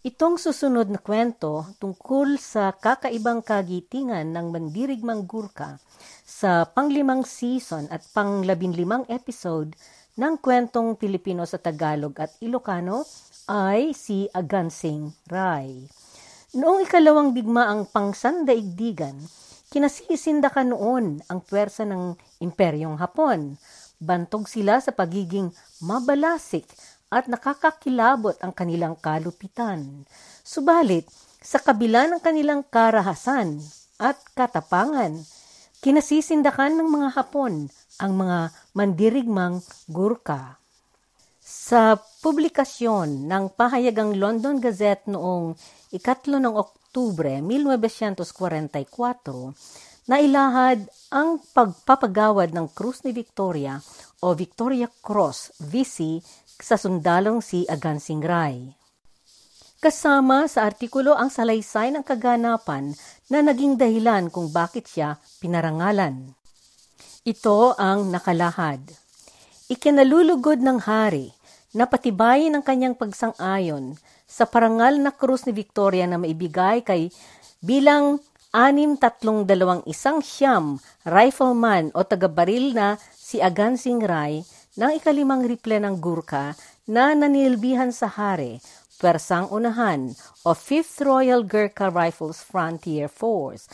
Itong susunod na kwento tungkol sa kakaibang kagitingan ng mandirigmang Gurka sa panglimang season at panglabinlimang episode ng kwentong Pilipino sa Tagalog at Ilocano ay si Agansing Rai. Noong ikalawang digmaang pangsandaigdigan, kinasisindakan noon ang pwersa ng Imperyong Hapon. Bantog sila sa pagiging mabalasik at nakakakilabot ang kanilang kalupitan. Subalit, sa kabila ng kanilang karahasan at katapangan, kinasisindakan ng mga Hapon ang mga mandirigmang Gurkha. Sa publikasyon ng pahayagang London Gazette noong ikatlo ng Oktubre 1944, nailahad ang pagpapagawad ng Krus ni Victoria o Victoria Cross VC sa sundalong si Agansing Rai. Kasama sa artikulo ang salaysay ng kaganapan na naging dahilan kung bakit siya pinarangalan. Ito ang nakalahad. Ikinalulugod ng hari na patibayin ang kanyang pagsang-ayon sa parangal na krus ni Victoria na maibigay kay bilang anim tatlong dalawang isang siyam rifleman o tagabaril na si Agansing Rai ng ikalimang riple ng Gurkha na nanilbihan sa Hare, Pwersang Unahan o 5th Royal Gurkha Rifles Frontier Force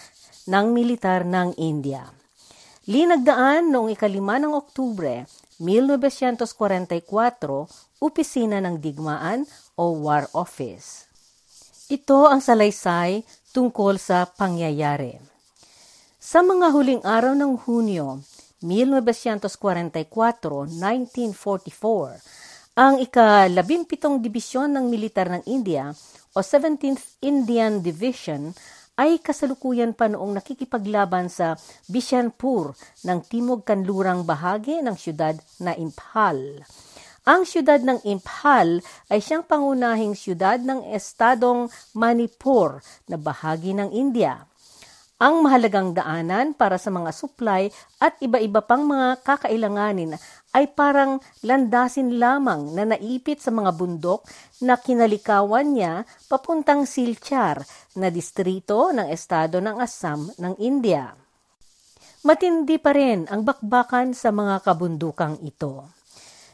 ng militar ng India. Linagdaan noong ikalima ng Oktubre 1944, opisina ng digmaan o War Office. Ito ang salaysay tungkol sa pangyayari. Sa mga huling araw ng Hunyo 1944-1944, ang ika-labimpitong dibisyon ng militar ng India o 17th Indian Division ay kasalukuyan pa noong nakikipaglaban sa Bishanpur ng timog kanlurang bahagi ng siyudad na Imphal. Ang siyudad ng Imphal ay siyang pangunahing siyudad ng estadong Manipur na bahagi ng India ang mahalagang daanan para sa mga supply at iba-iba pang mga kakailanganin ay parang landasin lamang na naipit sa mga bundok na kinalikawan niya papuntang Silchar na distrito ng estado ng Assam ng India. Matindi pa rin ang bakbakan sa mga kabundukang ito.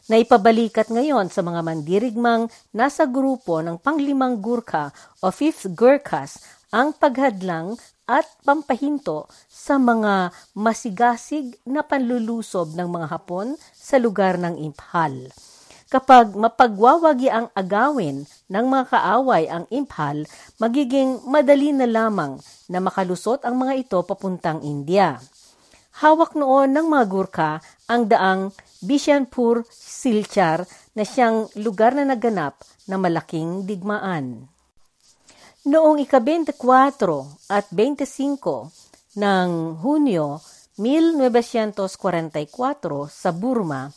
Naipabalikat ngayon sa mga mandirigmang nasa grupo ng panglimang Gurkha o Fifth Gurkhas ang paghadlang at pampahinto sa mga masigasig na panlulusob ng mga Hapon sa lugar ng Imphal. Kapag mapagwawagi ang agawin ng mga kaaway ang Imphal, magiging madali na lamang na makalusot ang mga ito papuntang India. Hawak noon ng mga Gurkha ang daang Bishanpur Silchar na siyang lugar na naganap na malaking digmaan. Noong ika-24 at 25 ng Hunyo 1944 sa Burma,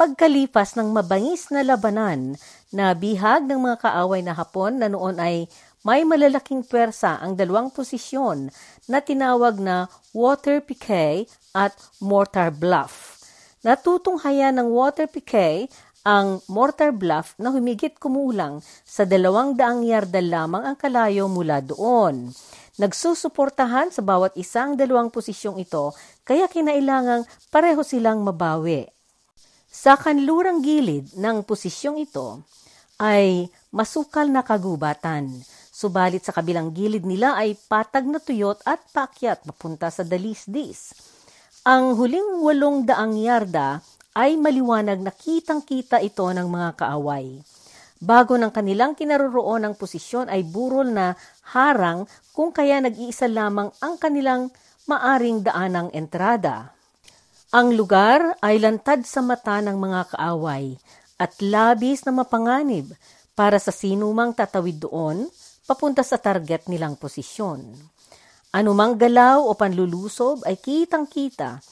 pagkalipas ng mabangis na labanan na bihag ng mga kaaway na Hapon na noon ay may malalaking pwersa ang dalawang posisyon na tinawag na water piquet at mortar bluff. Natutunghayan ng water piquet ang mortar bluff na humigit kumulang sa dalawang daang yarda lamang ang kalayo mula doon. Nagsusuportahan sa bawat isang dalawang posisyong ito kaya kinailangang pareho silang mabawi. Sa kanlurang gilid ng posisyong ito ay masukal na kagubatan, subalit sa kabilang gilid nila ay patag na tuyot at pakyat papunta sa dalisdis. Ang huling walong daang yarda ay maliwanag na kitang-kita ito ng mga kaaway. Bago ng kanilang kinaroroon ng posisyon ay burol na harang kung kaya nag-iisa lamang ang kanilang maaring daanang entrada. Ang lugar ay lantad sa mata ng mga kaaway at labis na mapanganib para sa sinumang tatawid doon papunta sa target nilang posisyon. Anumang galaw o panlulusob ay kitang-kita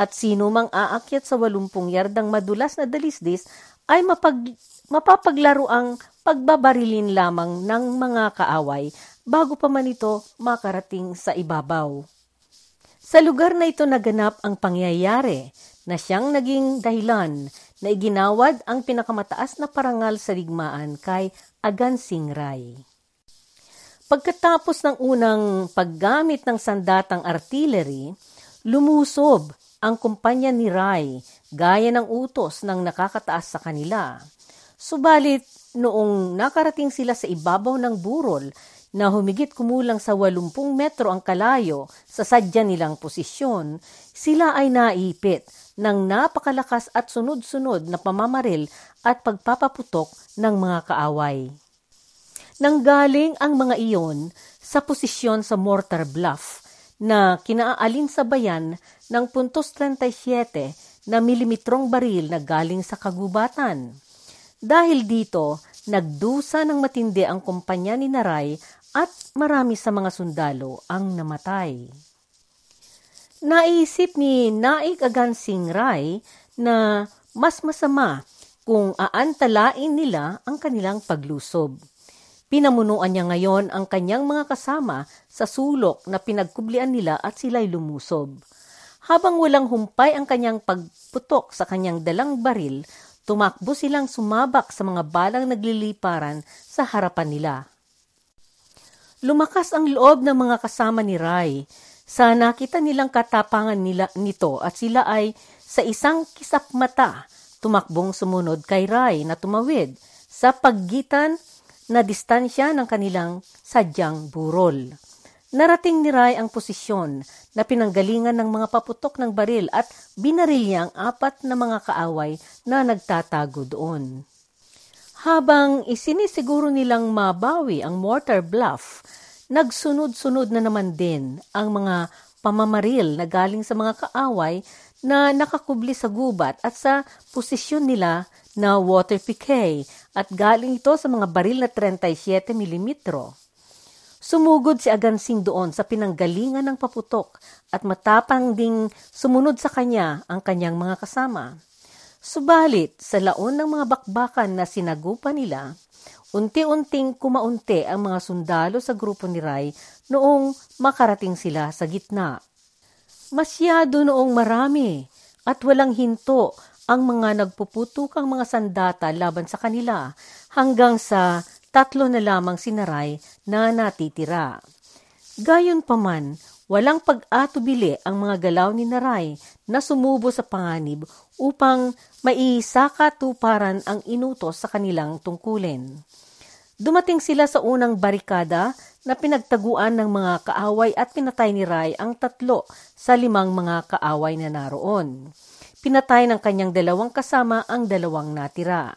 at sino mang aakyat sa walumpung yardang madulas na dalisdis ay mapag, mapapaglaro ang pagbabarilin lamang ng mga kaaway bago pa man ito makarating sa ibabaw. Sa lugar na ito naganap ang pangyayari na siyang naging dahilan na iginawad ang pinakamataas na parangal sa digmaan kay Agansing Rai. Pagkatapos ng unang paggamit ng sandatang artillery, lumusob ang kumpanya ni Rai gaya ng utos ng nakakataas sa kanila. Subalit, noong nakarating sila sa ibabaw ng burol na humigit kumulang sa 80 metro ang kalayo sa sadya nilang posisyon, sila ay naipit ng napakalakas at sunod-sunod na pamamaril at pagpapaputok ng mga kaaway. Nanggaling ang mga iyon sa posisyon sa mortar bluff na kinaalin sa bayan ng puntos 37 na milimetrong baril na galing sa kagubatan. Dahil dito, nagdusa ng matindi ang kumpanya ni Naray at marami sa mga sundalo ang namatay. Naisip ni Naik Agansing Ray na mas masama kung aantalain nila ang kanilang paglusob. Pinamunuan niya ngayon ang kanyang mga kasama sa sulok na pinagkublian nila at sila'y lumusob. Habang walang humpay ang kanyang pagputok sa kanyang dalang baril, tumakbo silang sumabak sa mga balang nagliliparan sa harapan nila. Lumakas ang loob ng mga kasama ni Rai sa nakita nilang katapangan nila nito at sila ay sa isang kisap mata tumakbong sumunod kay Rai na tumawid sa paggitan na distansya ng kanilang sadyang burol. Narating ni Rai ang posisyon na pinanggalingan ng mga paputok ng baril at binaril niya ang apat na mga kaaway na nagtatago doon. Habang isinisiguro nilang mabawi ang mortar bluff, nagsunod-sunod na naman din ang mga pamamaril na galing sa mga kaaway na nakakubli sa gubat at sa posisyon nila na water piquet at galing ito sa mga baril na 37 mm. Sumugod si Agansing doon sa pinanggalingan ng paputok at matapang ding sumunod sa kanya ang kanyang mga kasama. Subalit, sa laon ng mga bakbakan na sinagupa nila, unti-unting kumaunti ang mga sundalo sa grupo ni Rai noong makarating sila sa gitna. Masyado noong marami at walang hinto ang mga nagpuputukang mga sandata laban sa kanila hanggang sa tatlo na lamang sinaray na natitira. Gayon paman, walang pag-atubili ang mga galaw ni Naray na sumubo sa panganib upang maisakatuparan ang inutos sa kanilang tungkulin. Dumating sila sa unang barikada na pinagtaguan ng mga kaaway at pinatay ni Ray ang tatlo sa limang mga kaaway na naroon. Pinatay ng kanyang dalawang kasama ang dalawang natira.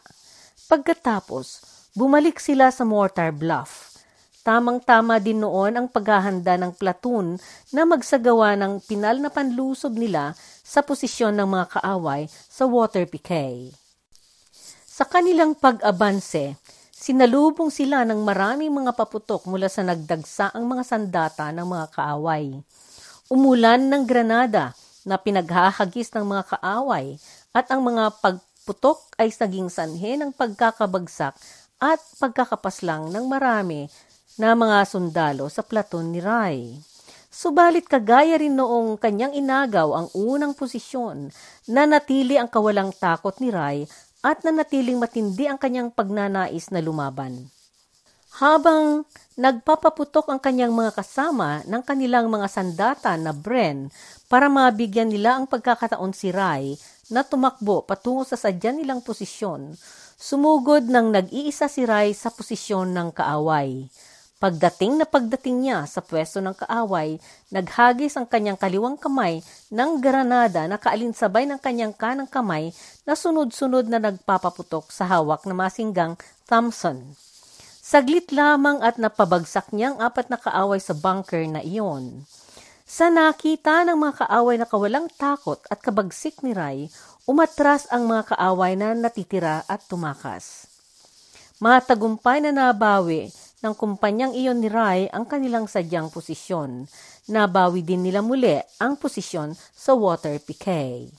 Pagkatapos, bumalik sila sa mortar bluff. Tamang-tama din noon ang paghahanda ng platoon na magsagawa ng pinal na panlusob nila sa posisyon ng mga kaaway sa water piquet. Sa kanilang pag-abanse, sinalubong sila ng maraming mga paputok mula sa nagdagsaang mga sandata ng mga kaaway. Umulan ng granada na pinaghahagis ng mga kaaway at ang mga pagputok ay naging sanhe ng pagkakabagsak at pagkakapaslang ng marami na mga sundalo sa platon ni Rai. Subalit kagaya rin noong kanyang inagaw ang unang posisyon na natili ang kawalang takot ni Rai at nanatiling matindi ang kanyang pagnanais na lumaban. Habang nagpapaputok ang kanyang mga kasama ng kanilang mga sandata na Bren para mabigyan nila ang pagkakataon si Rai na tumakbo patungo sa sadya nilang posisyon, sumugod ng nag-iisa si Rai sa posisyon ng kaaway. Pagdating na pagdating niya sa pwesto ng kaaway, naghagis ang kanyang kaliwang kamay ng granada na kaalinsabay ng kanyang kanang kamay na sunod-sunod na nagpapaputok sa hawak na masinggang Thompson. Saglit lamang at napabagsak niyang apat na kaaway sa bunker na iyon. Sa nakita ng mga kaaway na kawalang takot at kabagsik ni Rai, umatras ang mga kaaway na natitira at tumakas. Matagumpay na nabawi ng kumpanyang iyon ni Rai ang kanilang sadyang posisyon. Nabawi din nila muli ang posisyon sa water piquet.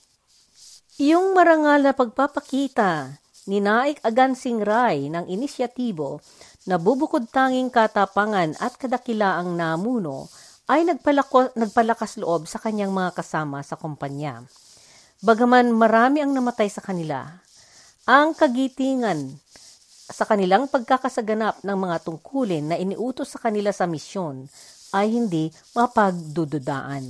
Iyong marangal na pagpapakita ni Naik Agansing Rai ng inisyatibo nabubukod tanging katapangan at kadakilaang namuno, ay nagpalako, nagpalakas loob sa kanyang mga kasama sa kumpanya. Bagaman marami ang namatay sa kanila, ang kagitingan sa kanilang pagkakasaganap ng mga tungkulin na iniutos sa kanila sa misyon ay hindi mapagdududaan.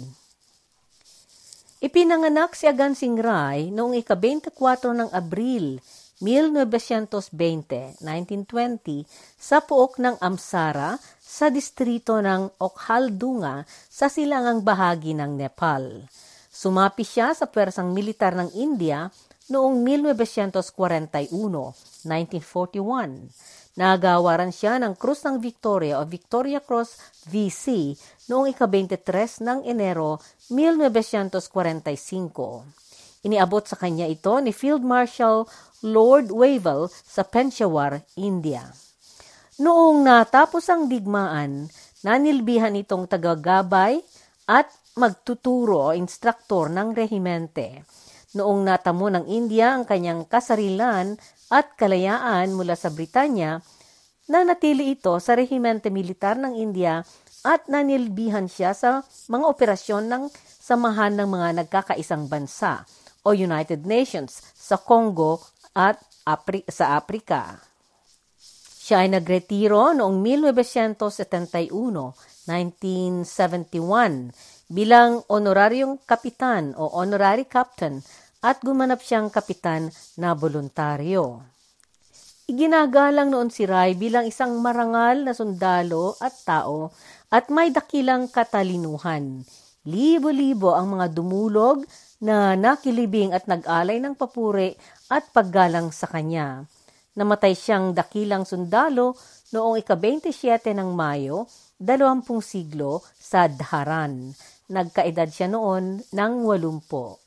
Ipinanganak si Agansing Rai noong ika-24 ng Abril 1920, 1920 sa puok ng Amsara sa distrito ng Okhaldunga sa silangang bahagi ng Nepal. Sumapi siya sa pwersang militar ng India noong 1941, 1941. Nagawaran siya ng Krus ng Victoria o Victoria Cross VC noong ika-23 ng Enero 1945. Iniabot sa kanya ito ni Field Marshal Lord Wavell sa Peshawar, India. Noong natapos ang digmaan, nanilbihan itong tagagabay at magtuturo o instruktor ng rehimente. Noong natamo ng India ang kanyang kasarilan at kalayaan mula sa Britanya, nanatili ito sa rehimente militar ng India at nanilbihan siya sa mga operasyon ng Samahan ng mga Nagkakaisang Bansa o United Nations sa Congo at Apri- sa Aprika. Siya ay nagretiro noong 1971, 1971 bilang honoraryong kapitan o honorary captain at gumanap siyang kapitan na voluntaryo. Iginagalang noon si Rai bilang isang marangal na sundalo at tao at may dakilang katalinuhan. Libo-libo ang mga dumulog na nakilibing at nag-alay ng papuri at paggalang sa kanya. Namatay siyang dakilang sundalo noong ika-27 ng Mayo, 20 siglo sa Dharan. Nagkaedad siya noon ng walumpo.